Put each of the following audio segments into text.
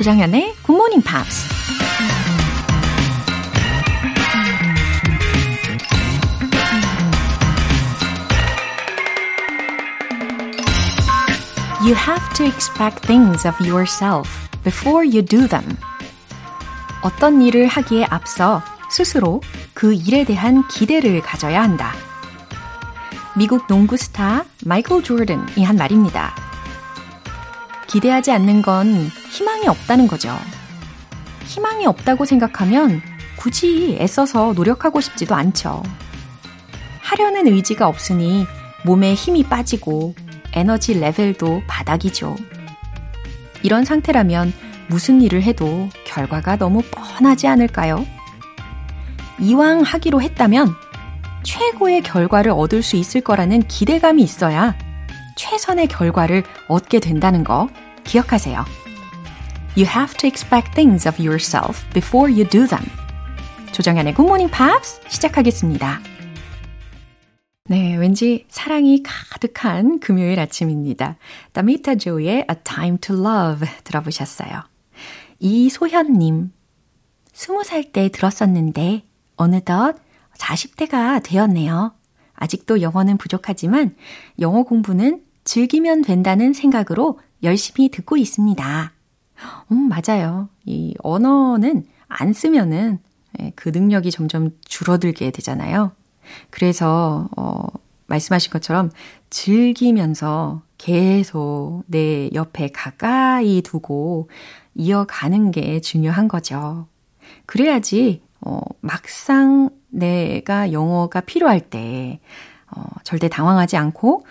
조장현의 Morning Pops. You have to expect things of yourself before you do them. 어떤 일을 하기에 앞서 스스로 그 일에 대한 기대를 가져야 한다. 미국 농구 스타 마이클 조던이 한 말입니다. 기대하지 않는 건 희망이 없다는 거죠. 희망이 없다고 생각하면 굳이 애써서 노력하고 싶지도 않죠. 하려는 의지가 없으니 몸에 힘이 빠지고 에너지 레벨도 바닥이죠. 이런 상태라면 무슨 일을 해도 결과가 너무 뻔하지 않을까요? 이왕 하기로 했다면 최고의 결과를 얻을 수 있을 거라는 기대감이 있어야 최선의 결과를 얻게 된다는 거 기억하세요. You have to expect things of yourself before you do them. 조정현의 Good Morning Pops 시작하겠습니다. 네, 왠지 사랑이 가득한 금요일 아침입니다. 다미타 조의 A Time to Love 들어보셨어요. 이소현님, 20살 때 들었었는데 어느덧 40대가 되었네요. 아직도 영어는 부족하지만 영어 공부는 즐기면 된다는 생각으로 열심히 듣고 있습니다. 음, 맞아요. 이 언어는 안 쓰면은 그 능력이 점점 줄어들게 되잖아요. 그래서, 어, 말씀하신 것처럼 즐기면서 계속 내 옆에 가까이 두고 이어가는 게 중요한 거죠. 그래야지, 어, 막상 내가 영어가 필요할 때, 어, 절대 당황하지 않고,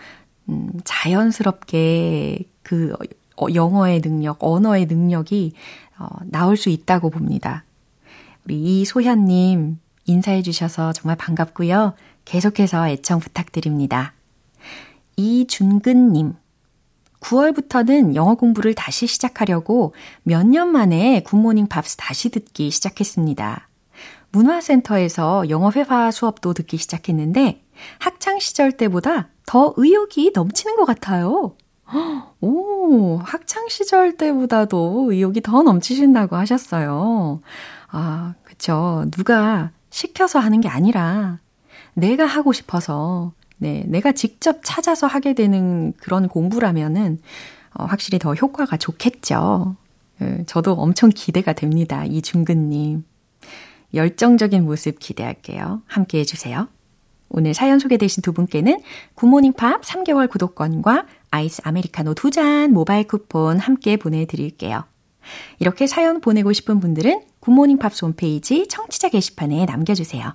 음, 자연스럽게 그 어, 영어의 능력, 언어의 능력이 어, 나올 수 있다고 봅니다. 우리 이소현님 인사해 주셔서 정말 반갑고요. 계속해서 애청 부탁드립니다. 이준근님, 9월부터는 영어 공부를 다시 시작하려고 몇 년 만에 굿모닝 팝스 다시 듣기 시작했습니다. 문화센터에서 영어 회화 수업도 듣기 시작했는데 학창 시절 때보다 더 의욕이 넘치는 것 같아요. 오, 학창 시절 때보다도 의욕이 더 넘치신다고 하셨어요. 아, 그쵸. 누가 시켜서 하는 게 아니라 내가 하고 싶어서, 네, 내가 직접 찾아서 하게 되는 그런 공부라면은 어, 확실히 더 효과가 좋겠죠. 예, 저도 엄청 기대가 됩니다. 이중근님. 열정적인 모습 기대할게요. 함께 해주세요. 오늘 사연 소개되신 두 분께는 굿모닝 팝 3개월 구독권과 아이스 아메리카노 두 잔 모바일 쿠폰 함께 보내드릴게요. 이렇게 사연 보내고 싶은 분들은 굿모닝 팝스 홈페이지 청취자 게시판에 남겨주세요.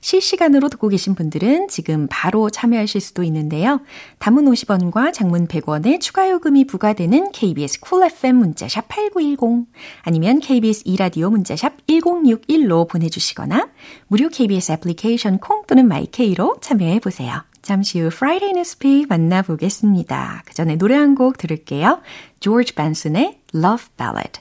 실시간으로 듣고 계신 분들은 지금 바로 참여하실 수도 있는데요. 단문 50원과 장문 100원의 추가 요금이 부과되는 KBS 쿨 cool FM 문자샵 8910 아니면 KBS 2라디오 문자샵 1061로 보내주시거나 무료 KBS 애플리케이션 콩 또는 마이케이로 참여해 보세요. 잠시 후 Friday News Pick 만나보겠습니다. 그 전에 노래 한 곡 들을게요. George Benson의 Love Ballad.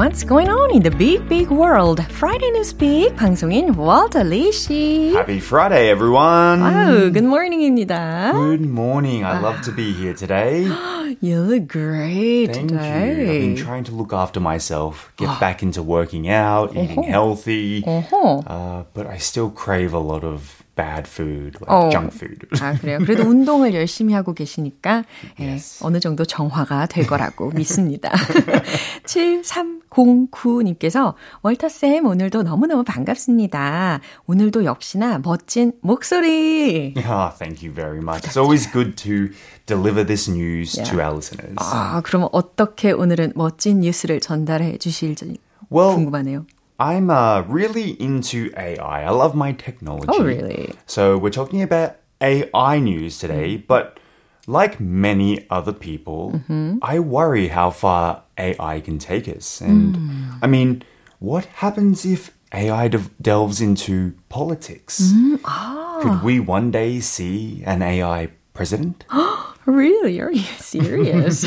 What's going on in the big, big world? Friday Newspeak 방송인 Walter Lee 씨. Happy Friday, everyone. 와우, good morning입니다. Good morning. I love to be here today. You look great Thank today. you. I've been trying to look after myself, get back into working out, eating healthy. 어허. Uh, but I still crave a lot of bad food, like 어. junk food. 아, 그래요. 그래도 운동을 열심히 하고 계시니까 예, Yes. 어느 정도 정화가 될 거라고 믿습니다. 7309님께서 월터 쌤 오늘도 너무너무 반갑습니다. 오늘도 역시나 멋진 목소리. Ah, thank you very much. It's always good to deliver this news to our listeners. 아, 그러면 어떻게 오늘은 멋진 뉴스를 전달해 주실지 Well, 궁금하네요. I'm uh, really into AI. I love my technology. Oh, really? So we're talking about AI news today, mm-hmm. but like many other people, mm-hmm. I worry how far AI can take us. And mm. I mean, what happens if AI de- delves into politics? Mm, ah. Could we one day see an AI president? Really? Are you serious?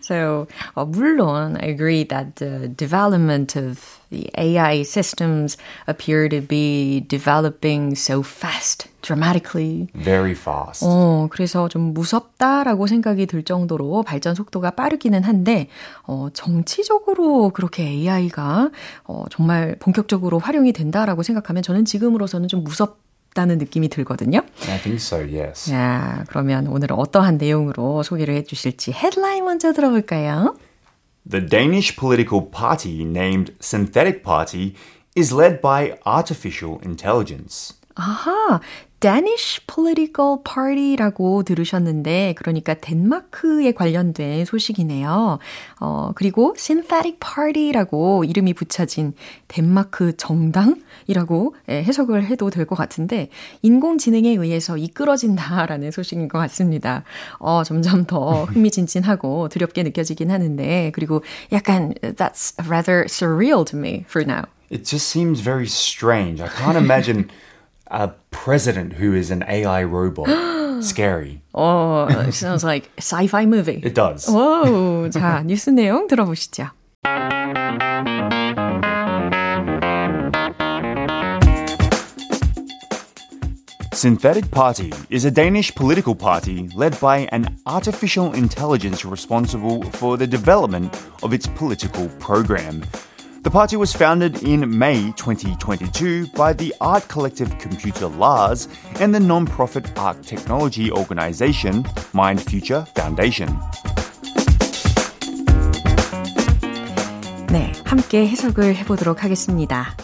so, uh, 물론, I agree that the development of the AI systems appear to be developing so fast, dramatically. Very fast. 어, 그래서 좀 무섭다라고 생각이 들 정도로 발전 속도가 빠르기는 한데, 어, 정치적으로 그렇게 AI가 어, 정말 본격적으로 활용이 된다라고 생각하면 저는 지금으로서는 좀 무섭 다는 느낌이 들거든요. I think so, yes. 자, 그러면 오늘은 어떠한 내용으로 소개를 해주실지 헤드라인 먼저 들어볼까요? The Danish political party named Synthetic Party is led by artificial intelligence. 아하, Danish Political Party라고 들으셨는데, 그러니까 덴마크에 관련된 소식이네요. 어, 그리고 Synthetic Party라고 이름이 붙여진 덴마크 정당이라고 해석을 해도 될 것 같은데, 인공지능에 의해서 이끌어진다라는 소식인 것 같습니다. 어, 점점 더 흥미진진하고 두렵게 느껴지긴 하는데, 그리고 약간, that's rather surreal to me for now. It just seems very strange. I can't imagine. a president who is an AI robot. Scary. Oh, it sounds like a sci-fi movie. It does. 오, 자, 뉴스 내용 들어보시죠. Synthetic Party is a Danish political party led by an artificial intelligence responsible for the development of its political program. The party was founded in May 2022 by the art collective Computer Lars and the non-profit art technology organization Mind Future Foundation. 네, 함께 해석을 해보도록 하겠습니다.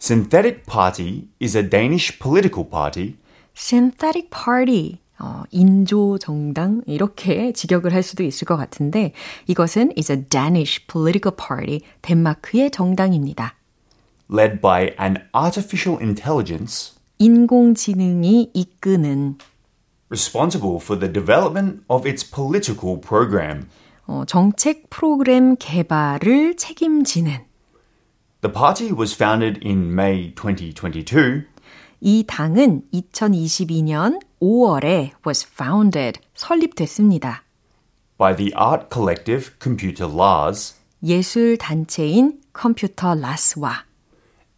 Synthetic Party is a Danish political party. Synthetic Party. 어, 인조 정당 이렇게 직역을 할 수도 있을 것 같은데 이것은 is a Danish political party 덴마크의 정당입니다. led by an artificial intelligence 인공지능이 이끄는 responsible for the development of its political program. 어, 정책 프로그램 개발을 책임지는 The party was founded in May 2022 이 당은 2022년 5월에 was founded, 설립됐습니다. by the art collective Computer Lars 예술 단체인 컴퓨터 라스와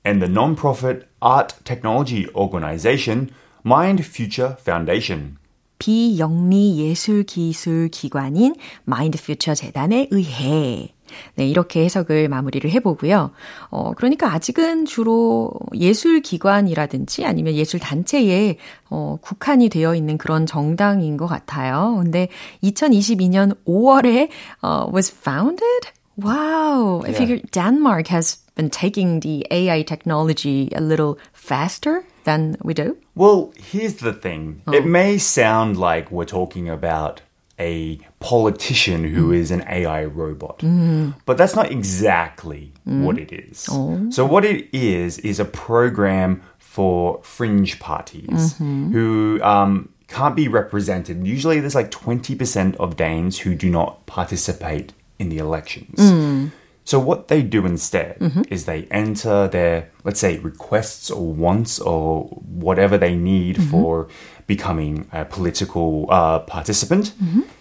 and the non-profit art technology organization Mind Future Foundation. 비영리 예술 기술 기관인 마인드 퓨처 재단에 의해 네, 이렇게 해석을 마무리를 해보고요. 어, 그러니까 아직은 주로 예술 기관이라든지 아니면 예술 단체에 어, 국한이 되어 있는 그런 정당인 것 같아요. 근데 2022년 5월에 어, was founded? Wow. I figure Denmark has been taking the AI technology a little faster than we do. Well, here's the thing. Oh. It may sound like we're talking about a politician who mm. is an AI robot, mm. but that's not exactly mm. what it is. Oh. So, what it is, is a program for fringe parties mm-hmm. who um, can't be represented. Usually, there's like 20% of Danes who do not participate in the elections. So what they do instead is they enter their, let's say, requests or wants or whatever they need for becoming a political uh, participant,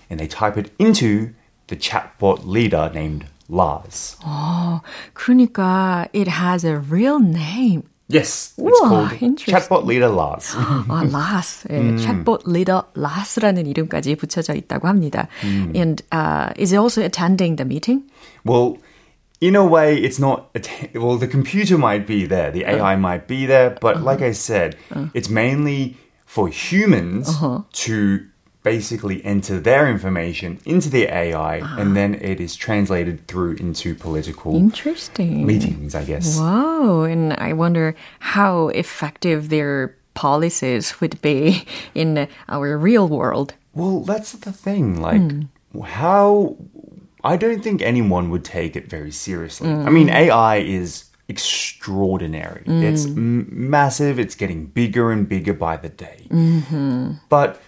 and they type it into the chatbot leader named Lars. 그러니까 it has a real name. Yes, it's Wow, called interesting. chatbot leader Lars. 아, 라스. 예, 챗봇 리더 라스라는 이름까지 붙여져 있다고 합니다. And uh, is it also attending the meeting? Well, in a way, it's not. Well, the computer might be there, the AI uh-huh. might be there, but uh-huh. like I said, uh-huh. it's mainly for humans to basically enter their information into the AI, ah. and then it is translated through into political Interesting. meetings, I guess. Wow. And I wonder how effective their policies would be in our real world. Well, that's the thing. Like, hmm. how. I don't think anyone would take it very seriously. I mean, mm. AI is extraordinary. Mm. It's m- massive, it's getting bigger and bigger by the day. Mm-hmm. But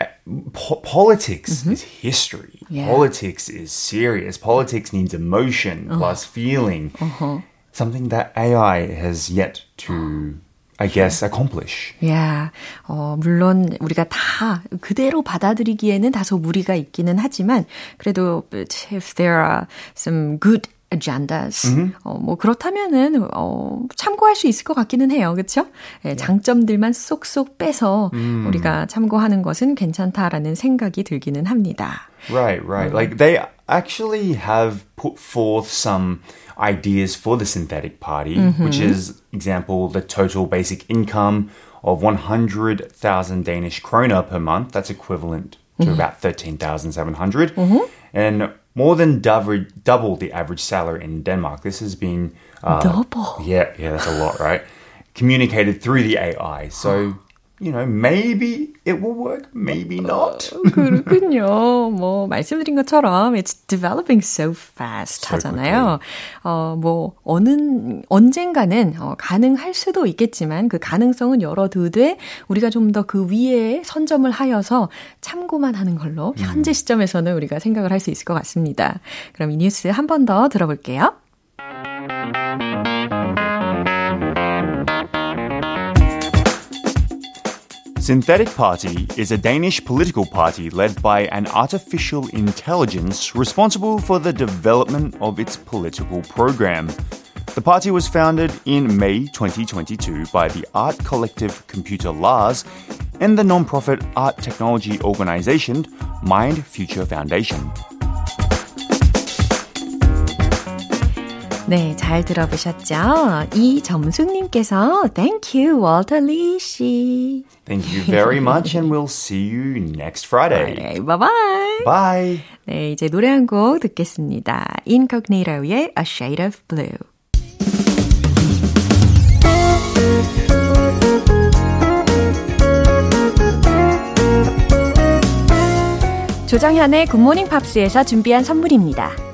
uh, po- politics mm-hmm. is history. Yeah. Politics is serious. Politics needs emotion uh-huh. plus feeling. Uh-huh. Something that AI has yet to I guess, accomplish. Yeah. 어, 물론 우리가 다 그대로 받아들이기에는 다소 무리가 있기는 하지만 그래도 if there are some good agendas. Mm-hmm. 어, 뭐 그렇다면은 어, 참고할 수 있을 것 같기는 해요. 그렇죠? 예, 장점들만 쏙쏙 빼서 mm. 우리가 참고하는 것은 괜찮다라는 생각이 들기는 합니다. Right, right. Mm. Like they actually have put forth some ideas for the synthetic party, mm-hmm. which is example the total basic income of 100,000 Danish kroner per month. That's equivalent to mm-hmm. about 13,700. Mm-hmm. And more than double, double the average salary in Denmark. This has been uh, double. Yeah, yeah, that's a lot, right? Communicated through the AI. So you know, maybe it will work, maybe not. 그렇군요. 뭐 말씀드린 것처럼 it's developing so fast so 하잖아요. 어, 뭐 어느 언젠가는 어, 가능할 수도 있겠지만 그 가능성은 열어두되 우리가 좀 더 그 위에 선점을 하여서 참고만 하는 걸로 현재 시점에서는 우리가 생각을 할 수 있을 것 같습니다. 그럼 이 뉴스 한 번 더 들어볼게요. Synthetic Party is a Danish political party led by an artificial intelligence responsible for the development of its political program. The party was founded in May 2022 by the art collective Computer Lars and the non-profit art technology organization Mind Future Foundation. 네, 잘 들어보셨죠? 이점숙님께서 Thank you, Walter Lee 씨. Thank you very much and we'll see you next Friday. Friday. Bye bye. Bye. 네, 이제 노래 한 곡 듣겠습니다. Incognito의 A Shade of Blue. 조정현의 굿모닝 팝스에서 준비한 선물입니다.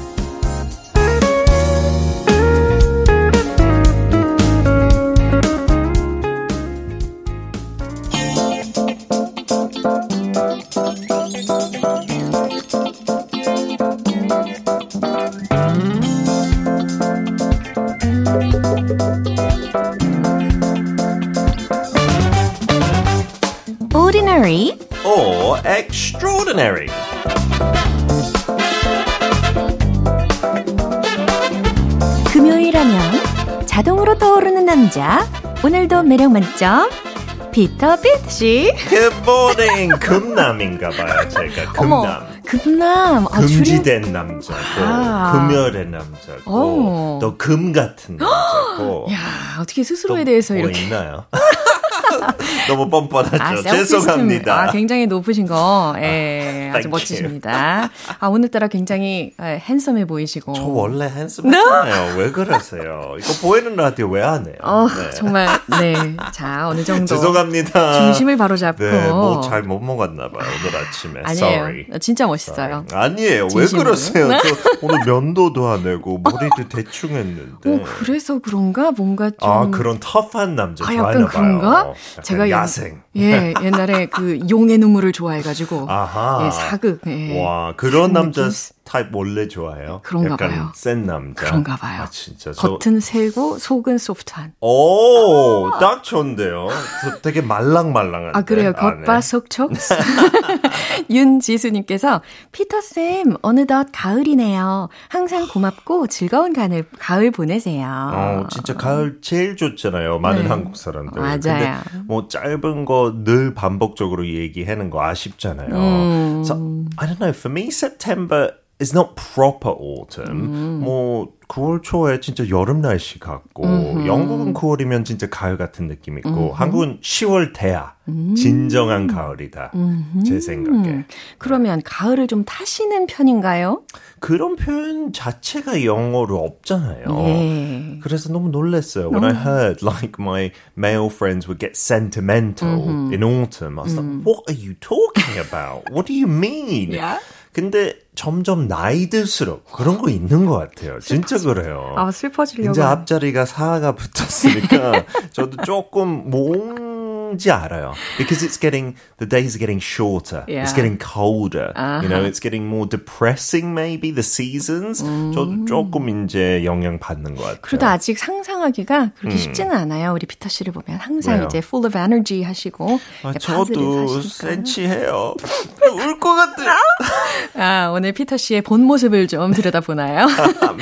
Extraordinary. 금요일하면 자동으로 떠오르는 남자. 오늘도 매력 만점. 피터 피트 씨. Good morning. 금남인가 봐요, 제가. 금남. 어머, 금남. 아, 금지된 줄이... 남자고, 아. 금열의 남자고, 또금 같은 남자고. 야, 어떻게 스스로에 대해서 뭐 이렇게. 있나요? 너무 뻔뻔하죠. 아, 죄송합니다. 아, 굉장히 높으신 거, 예, 아주 멋지십니다. 아, 오늘따라 굉장히 예, 핸섬해 보이시고. 저 원래 핸섬했잖아요. 왜 그러세요? 이거 보이는 라디오 왜 안 해요? 어, 네. 정말, 네. 자, 어느 정도. 죄송합니다. 중심을 바로 잡고. 네, 뭐잘 못 먹었나 봐요, 오늘 아침에. 아니에요. Sorry. 진짜 멋있어요. Sorry. 아니에요. 진심으로. 왜 그러세요? 저 오늘 면도도 안 하고 머리도 대충 했는데. 어, 그래서 그런가? 뭔가 좀. 아, 그런 터프한 남자 아, 좋아하나 그런가? 제가 야생. 예, 옛날에 그 용의 눈물을 좋아해가지고. 아하. 예, 사극. 예. 와, 그런 남자 타입 원래 좋아해요? 그런가 약간 봐요. 센 남자. 그런가 봐요. 아, 진짜. 저... 겉은 세고 속은 소프트한. 오, 아. 딱 좋은데요. 되게 말랑말랑한. 아, 그래요. 겉바속촉. 윤지수님께서 피터 쌤, 어느덧 가을이네요. 항상 고맙고 즐거운 가을, 가을 보내세요. 어, 진짜 가을 제일 좋잖아요. 많은 네. 한국 사람들. 맞아요. 근데 뭐 짧은 거 늘 반복적으로 얘기하는 거 아쉽잖아요. 음. So, I don't know. For me, September is not proper autumn. 음. 뭐 9월 초에 진짜 여름 날씨 같고 음흠. 영국은 9월이면 진짜 가을 같은 느낌 있고 음흠. 한국은 10월 돼야 음. 진정한 가을이다. 음흠. 제 생각에. 그러면 가을을 좀 타시는 편인가요? 그런 표현 자체가 영어로 없잖아요. 예. 그래서 너무 놀랐어요. When I heard like my male friends would get sentimental in autumn, I was like, what are you talking about? What do you mean? Yeah? 근데 점점 나이 들수록 그런 거 있는 것 같아요. 진짜 그래요. 아, 슬퍼지려고. 이제 앞자리가 4가 붙었으니까 저도 조금 몽 그런지 알아요. Because it's getting the days are getting shorter. Yeah. It's getting colder. You know, it's getting more depressing. Maybe the seasons. 저도 조금 이제 영향 받는 것 같아요. 그래도 아직 상상하기가 그렇게 쉽지는 않아요. 우리 피터 씨를 보면 항상 왜요? 이제 full of energy 하시고 아, 저도. 센치해요. 울 것 같아. 아, 오늘 피터 씨의 본 모습을 좀 들여다보나요?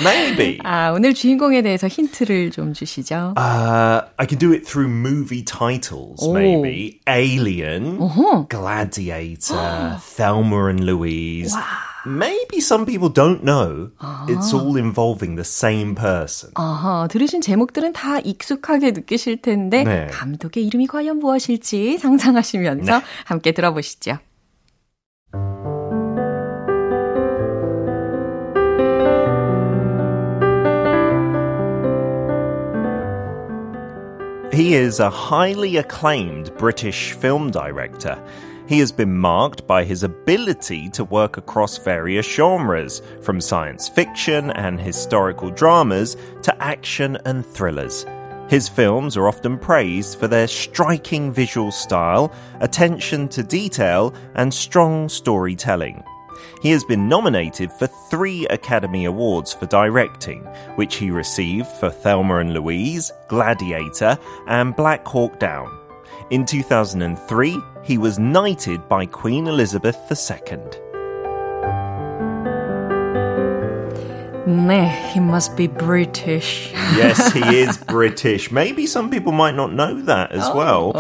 Maybe. 아, 오늘 주인공에 대해서 힌트를 좀 주시죠. Uh, I can do it through movie titles, maybe. Alien, Gladiator, Thelma and Louise. Maybe some people don't know it's all involving the same person. 아하, 들으신 제목들은 다 익숙하게 느끼실 텐데 네. 감독의 이름이 과연 무엇일지 상상하시면서 함께 들어보시죠. He is a highly acclaimed British film director. He has been marked by his ability to work across various genres, from science fiction and historical dramas to action and thrillers. His films are often praised for their striking visual style, attention to detail, and strong storytelling. He has been nominated for three Academy Awards for directing, which he received for Thelma and Louise, Gladiator, and Black Hawk Down. In 2003, he was knighted by Queen Elizabeth II. 네, he must be British. Yes, he is British. Maybe some people might not know that as well.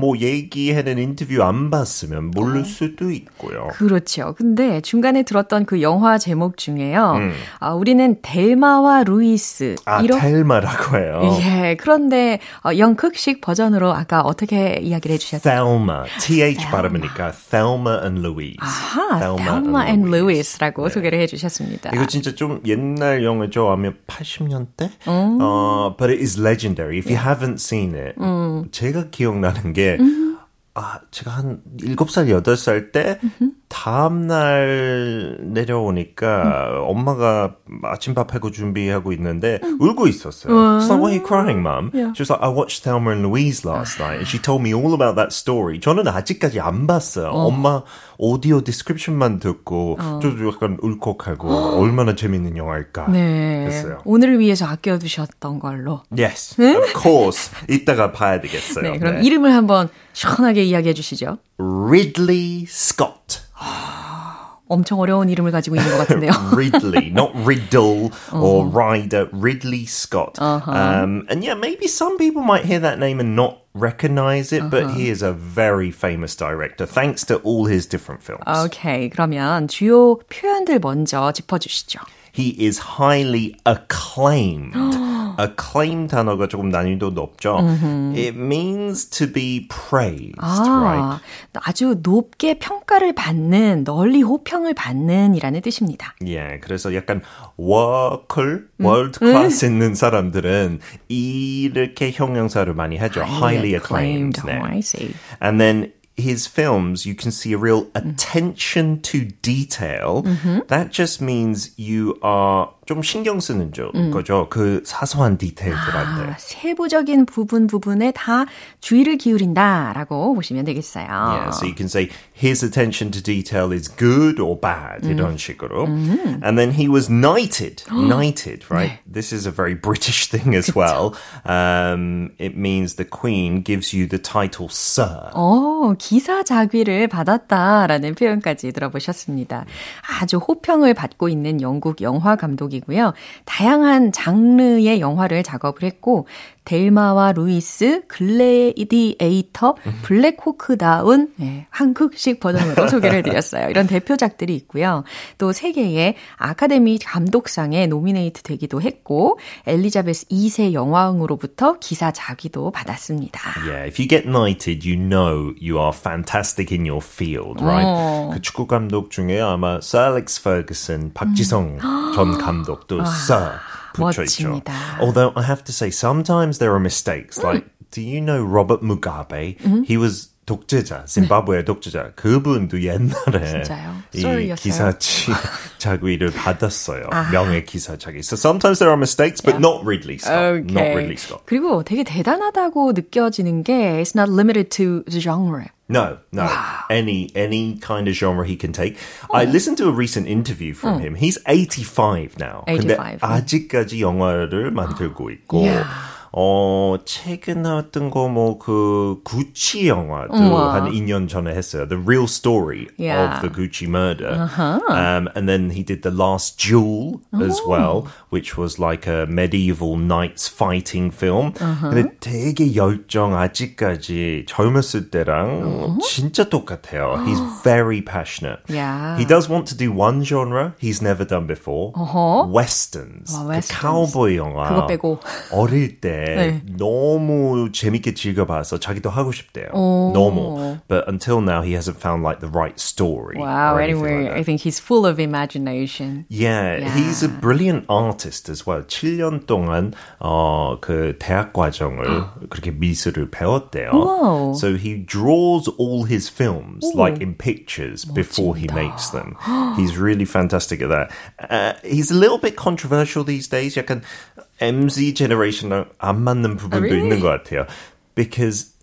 뭐 얘기하는 인터뷰 안 봤으면 모를 수도 있고요. 그렇죠. 근데 중간에 들었던 그 영화 제목 중에요. 아, 우리는 델마와 루이스. 아, 이런 텔마라고 해요. 예, 그런데 어, 영국식 버전으로 아까 어떻게 이야기를 해주셨죠? Thelma. TH 발음이니까 Thelma and Louise. 아하, Thelma and Louise라고 소개를 해주셨습니다. 이거 진짜 좀 옛날 영화죠. 아마 80년대? 어, but it is legendary. If you haven't seen it. 제가 기억나는 게 아, 제가 한 7살, 8살 때 다음날 내려오니까 엄마가 아침밥 하고 준비하고 있는데 울고 있었어요. She's like, why are you crying, mum? She was like, I watched Thelma and Louise last night and she told me all about that story. 저는 아직까지 안 봤어요. 엄마 오디오 디스크립션만 듣고 저도 약간 울컥하고 얼마나 재밌는 영화일까 네. 했어요. 오늘을 위해서 아껴두셨던 걸로. Yes, of course. 이따가 봐야 되겠어요. 네, 그럼 네. 이름을 한번 시원하게 이야기해 주시죠. Ridley Scott. 엄청 어려운 이름을 가지고 있는 것 같은데요. Ridley, not Riddle or Ryder, Ridley Scott. Um, and yeah, maybe some people might hear that name and not recognize it, but he is a very famous director thanks to all his different films. 오케이, 그러면 주요 표현들 먼저 짚어주시죠. He is highly acclaimed. acclaimed 단어가 조금 난이도 높죠. It means to be praised, right? 아, 아주 높게 평가를 받는, 널리 호평을 받는이라는 뜻입니다. 예, 그래서 약간 워클, 월드 클래스 있는 사람들은 이렇게 형용사를 많이 하죠. highly acclaimed. 네. Oh, I see. And then his films, you can see a real mm-hmm. attention to detail. Mm-hmm. That just means you are 좀 신경 쓰는 조, 거죠. 그 사소한 디테일들한테. 아, 세부적인 부분 부분에 다 주의를 기울인다라고 보시면 되겠어요. Yeah, so you can say his attention to detail is good or bad 이런 식으로. And then he was knighted. knighted, right? This is a very British thing as well. Um, it means the queen gives you the title sir. 어, 기사 자귀를 받았다라는 표현까지 들어보셨습니다. 아주 호평을 받고 있는 영국 영화 감독이 고요. 다양한 장르의 영화를 작업을 했고 델마와 루이스, 글래디에이터, 블랙호크다운 네, 한국식 버전으로 소개를 드렸어요. 이런 대표작들이 있고요. 또 세계의 아카데미 감독상에 노미네이트 되기도 했고 엘리자베스 2세 여왕으로부터 기사 작위도 받았습니다. Yeah, if you get knighted, you know you are fantastic in your field, right? 그 축구 감독 중에 아마 Sir Alex Ferguson, 박지성 전 감독도 Sir 붙여있죠. 멋집니다. Although I have to say, sometimes there are mistakes. Like, do you know Robert Mugabe? He was 독재자, 짐바브웨 독재자 그분도 옛날에 진짜요? 이 썰이었어요? 기사치 자기를 받았어요. 아. 명예 기사자기. So sometimes there are mistakes, but Yeah. not Ridley Scott. Not Okay. Ridley Scott. 그리고 되게 대단하다고 느껴지는 게 it's not limited to the genre. No, no. Any any kind of genre he can take. I listened to a recent interview from him. He's 85 now. 85. 근데 아직까지 영화를 만들고 있고 Yeah. 어, 최근 나왔던 거 뭐 그 구찌 영화도 우와. 한 2년 전에 했어요. The real story Yeah. of the Gucci murder. Um, and then he did The Last Duel as well, which was like a medieval knights fighting film. 근데 되게 열정 아직까지 젊었을 때랑 진짜 똑같아요. He's very passionate. Yeah. He does want to do one genre he's never done before. Westerns. 와, 그 westerns. 카우보이 영화. 그거 빼고. 어릴 때 네. 너무 재밌게 즐겨봐서 자기도 하고 싶대요. 오. 너무. But until now he hasn't found like the right story. Wow, or anything anyway, like that. I think he's full of imagination. Yeah, Yeah. he's a brilliant artist as well. 7년 동안 어, 그 대학 과정을 그렇게 미술을 배웠대요. Wow. So he draws all his films like in pictures before he makes them. he's really fantastic at that. Uh, he's a little bit controversial these days. 약간 MZ generation랑 안 맞는 부분도 really? 있는 것 같아요. Because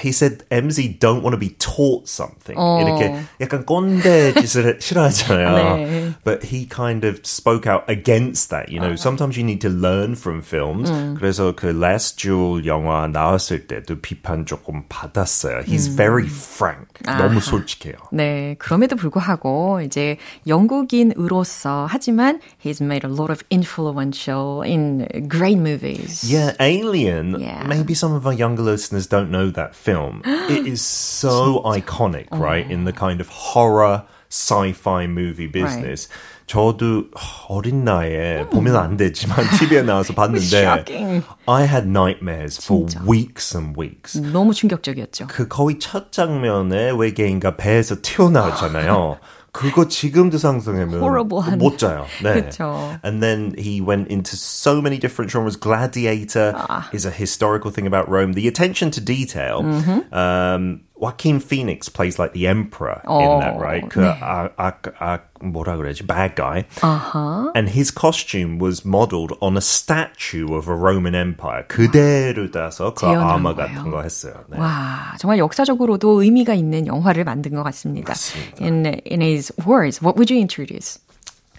he said MZ don't want to be taught something. 이렇게 약간 꼰대 짓을 싫어하잖아요. 네. But he kind of spoke out against that. You know, sometimes you need to learn from films. 그래서 그 Last Duel 영화 나왔을 때도 비판 조금 받았어요. He's very frank. 너무 솔직해요. 네, 그럼에도 불구하고 이제 영국인으로서 하지만 he's made a lot of influential in great movies. Yeah, Alien. Yeah. Maybe some of our younger listeners don't know that film. it is so iconic, right? In the kind of horror sci-fi movie business. 저도 어린 나이에 보면 안 되지만 TV에 나와서 봤는데 Shocking. I had nightmares for weeks and weeks. 너무 충격적이었죠. 그 거의 첫 장면에 외계인가 배에서 튀어나오잖아요. 그거 지금도 상상하면 Horrible한. 못 자요. 네. 그쵸. And then he went into so many different genres. Gladiator is a historical thing about Rome. The attention to detail. Um, Joaquin Phoenix plays like the emperor in that, 어, right? 그 아, 아, 아, 뭐라 그러지? Bad guy. And his costume was modeled on a statue of a Roman Empire. 그대로 따서 그 재현한 아마 거예요. 같은 거 했어요. 네. 와, 정말 역사적으로도 의미가 있는 영화를 만든 것 같습니다. In, in his words, what would you introduce?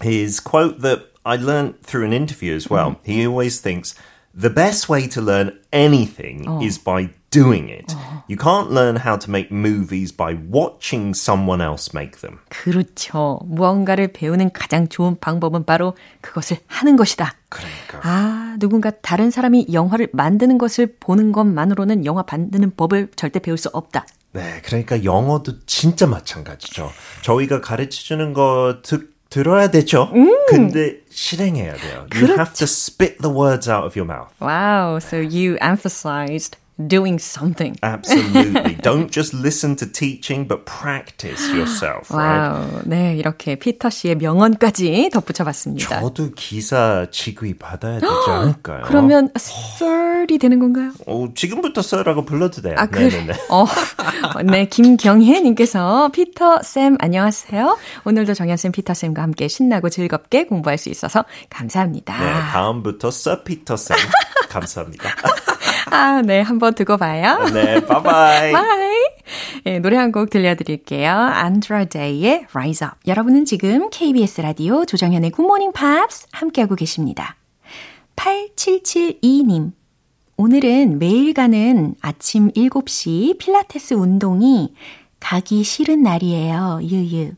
his quote that I learned through an interview as well. He always thinks the best way to learn anything is by doing it. You can't learn how to make movies by watching someone else make them. 그렇죠. 무언가를 배우는 가장 좋은 방법은 바로 그것을 하는 것이다. 그러니까. 아, 누군가 다른 사람이 영화를 만드는 것을 보는 것만으로는 영화 만드는 법을 절대 배울 수 없다. 네, 그러니까 영어도 진짜 마찬가지죠. 저희가 가르쳐 주는 거 듣, 들어야 되죠. 근데 실행해야 돼요. You have to spit the words out of your mouth. Wow, so you emphasized doing something. Absolutely. Don't just listen to teaching, but practice yourself, right? Wow, 네, 이렇게 피터 씨의 명언까지 덧붙여봤습니다. 저도 기사 작위 받아야 되지 않을까요? 그러면 sir이 되는 건가요? 어, 지금부터 sir라고 불러도 돼요. 아, 그래. 네네네. 어, 네, 김경혜님께서 피터 쌤 안녕하세요. 오늘도 정현 쌤, 피터 쌤과 함께 신나고 즐겁게 공부할 수 있어서 감사합니다. 네, 다음부터 Sir 피터 쌤 감사합니다. 아, 네, 한번 두고 봐요. 네, 바이바이. Bye. 예, 노래 한 곡 들려드릴게요. 안드라 데이의 Rise Up. 여러분은 지금 KBS 라디오 조정현의 굿모닝 팝스 함께하고 계십니다. 8772님. 오늘은 매일 가는 아침 7시 필라테스 운동이 가기 싫은 날이에요. 유유.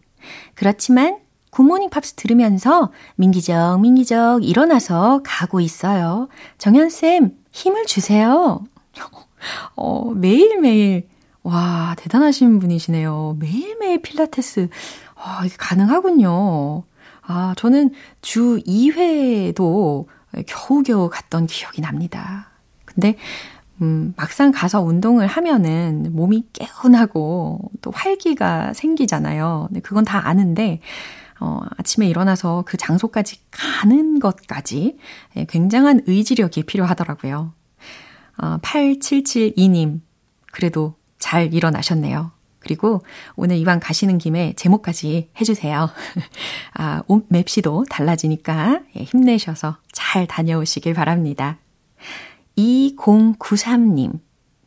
그렇지만 굿모닝 팝스 들으면서 민기적 민기적 일어나서 가고 있어요. 정현쌤 힘을 주세요. 어, 매일매일 와, 대단하신 분이시네요. 매일매일 필라테스. 아, 이게 가능하군요. 아, 저는 주 2회도 겨우겨우 갔던 기억이 납니다. 근데, 음, 막상 가서 운동을 하면은 몸이 개운하고 또 활기가 생기잖아요. 근데 그건 다 아는데, 어, 아침에 일어나서 그 장소까지 가는 것까지 예, 굉장한 의지력이 필요하더라고요. 어, 8772님, 그래도 잘 일어나셨네요. 그리고 오늘 이왕 가시는 김에 제목까지 해주세요. 아, 옷 맵시도 달라지니까 예, 힘내셔서 잘 다녀오시길 바랍니다. 2093님.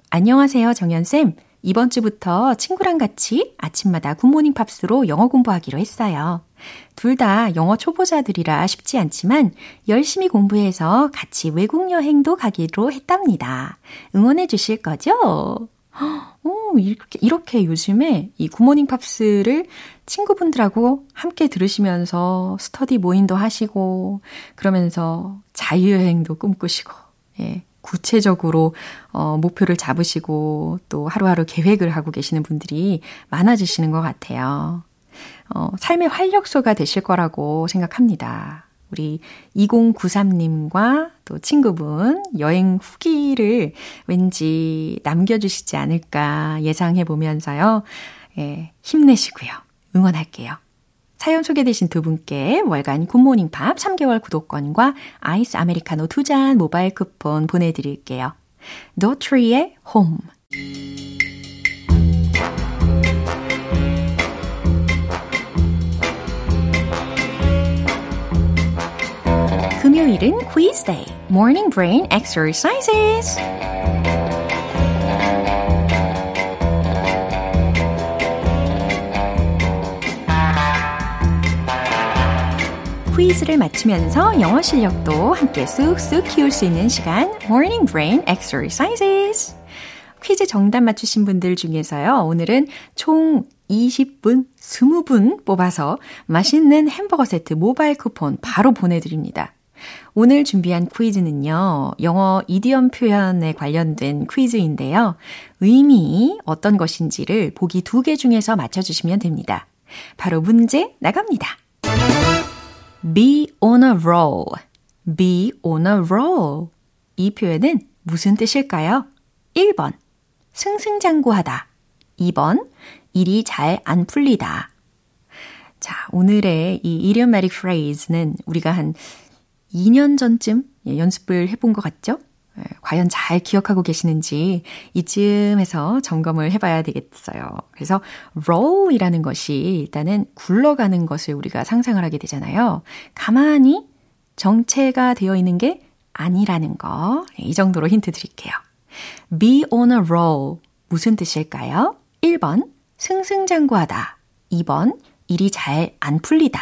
안녕하세요, 정연쌤. 이번 주부터 친구랑 같이 아침마다 굿모닝 팝스로 영어 공부하기로 했어요. 둘 다 영어 초보자들이라 쉽지 않지만 열심히 공부해서 같이 외국 여행도 가기로 했답니다. 응원해 주실 거죠? 오, 이렇게, 이렇게 요즘에 이 굿모닝 팝스를 친구분들하고 함께 들으시면서 스터디 모임도 하시고, 그러면서 자유여행도 꿈꾸시고, 예, 구체적으로 어, 목표를 잡으시고 또 하루하루 계획을 하고 계시는 분들이 많아지시는 것 같아요. 어, 삶의 활력소가 되실 거라고 생각합니다. 우리 2093님과 또 친구분 여행 후기를 왠지 남겨주시지 않을까 예상해 보면서요. 예, 힘내시고요. 응원할게요. 사연 소개되신 두 분께 월간 굿모닝 팝 3개월 구독권과 아이스 아메리카노 두 잔 모바일 쿠폰 보내드릴게요. 노트리의 홈. 금요일은 quiz day, morning brain exercises. 퀴즈를 맞추면서 영어 실력도 함께 쑥쑥 키울 수 있는 시간 Morning Brain Exercises 퀴즈 정답 맞추신 분들 중에서요. 오늘은 총 20분, 20분 뽑아서 맛있는 햄버거 세트 모바일 쿠폰 바로 보내드립니다. 오늘 준비한 퀴즈는요, 영어 이디엄 표현에 관련된 퀴즈인데요. 의미 어떤 것인지를 보기 두 개 중에서 맞춰주시면 됩니다. 바로 문제 나갑니다. be on a roll. be on a roll. 이 표현은 무슨 뜻일까요? 1번. 승승장구하다. 2번. 일이 잘 안 풀리다. 자, 오늘의 이 idiomatic phrase는 우리가 한 2년 전쯤 연습을 해본 것 같죠? 예, 과연 잘 기억하고 계시는지 이쯤에서 점검을 해봐야 되겠어요. 그래서 roll이라는 것이 일단은 굴러가는 것을 우리가 상상을 하게 되잖아요. 가만히 정체가 되어 있는 게 아니라는 거. 예, 이 정도로 힌트 드릴게요. be on a roll. 무슨 뜻일까요? 1번, 승승장구하다. 2번, 일이 잘 안 풀리다.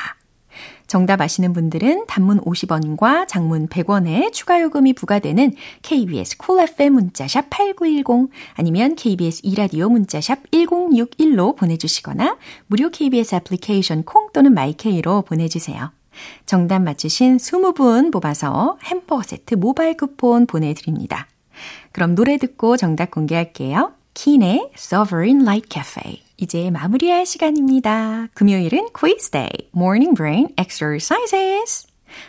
정답 아시는 분들은 단문 50원과 장문 100원의 추가 요금이 부과되는 KBS 콜 cool FM 문자샵 8910 아니면 KBS 이라디오 문자샵 1061로 보내주시거나 무료 KBS 애플리케이션 콩 또는 마이케이로 보내주세요. 정답 맞추신 20분 뽑아서 햄버거 세트 모바일 쿠폰 보내드립니다. 그럼 노래 듣고 정답 공개할게요. 킨의 Sovereign Light Cafe 이제 마무리할 시간입니다. 금요일은 quiz day, morning brain exercises.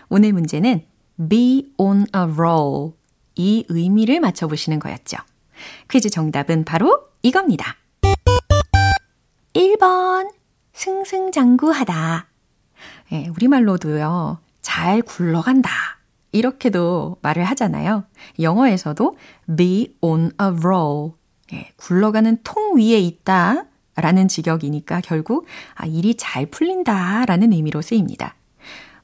오늘 문제는 be on a roll. 이 의미를 맞춰보시는 거였죠. 퀴즈 정답은 바로 이겁니다. 1번, 승승장구하다. 예, 우리말로도요, 잘 굴러간다. 이렇게도 말을 하잖아요. 영어에서도 be on a roll. 예, 굴러가는 통 위에 있다. 라는 직역이니까 결국 아, 일이 잘 풀린다 라는 의미로 쓰입니다.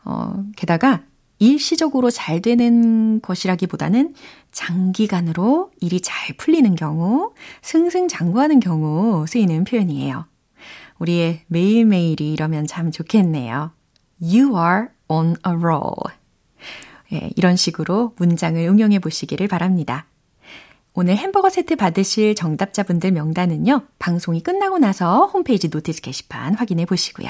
어, 게다가 일시적으로 잘 되는 것이라기보다는 장기간으로 일이 잘 풀리는 경우, 승승장구하는 경우 쓰이는 표현이에요. 우리의 매일매일이 이러면 참 좋겠네요. You are on a roll. 예, 이런 식으로 문장을 응용해 보시기를 바랍니다. 오늘 햄버거 세트 받으실 정답자분들 명단은요, 방송이 끝나고 나서 홈페이지 notice 게시판 확인해 보시고요.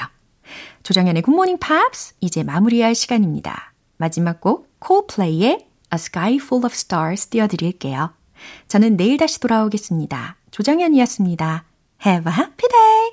조정현의 Good Morning Pops, 이제 마무리할 시간입니다. 마지막 곡, Coldplay의 A Sky Full of Stars 띄워드릴게요. 저는 내일 다시 돌아오겠습니다. 조정현이었습니다. Have a happy day!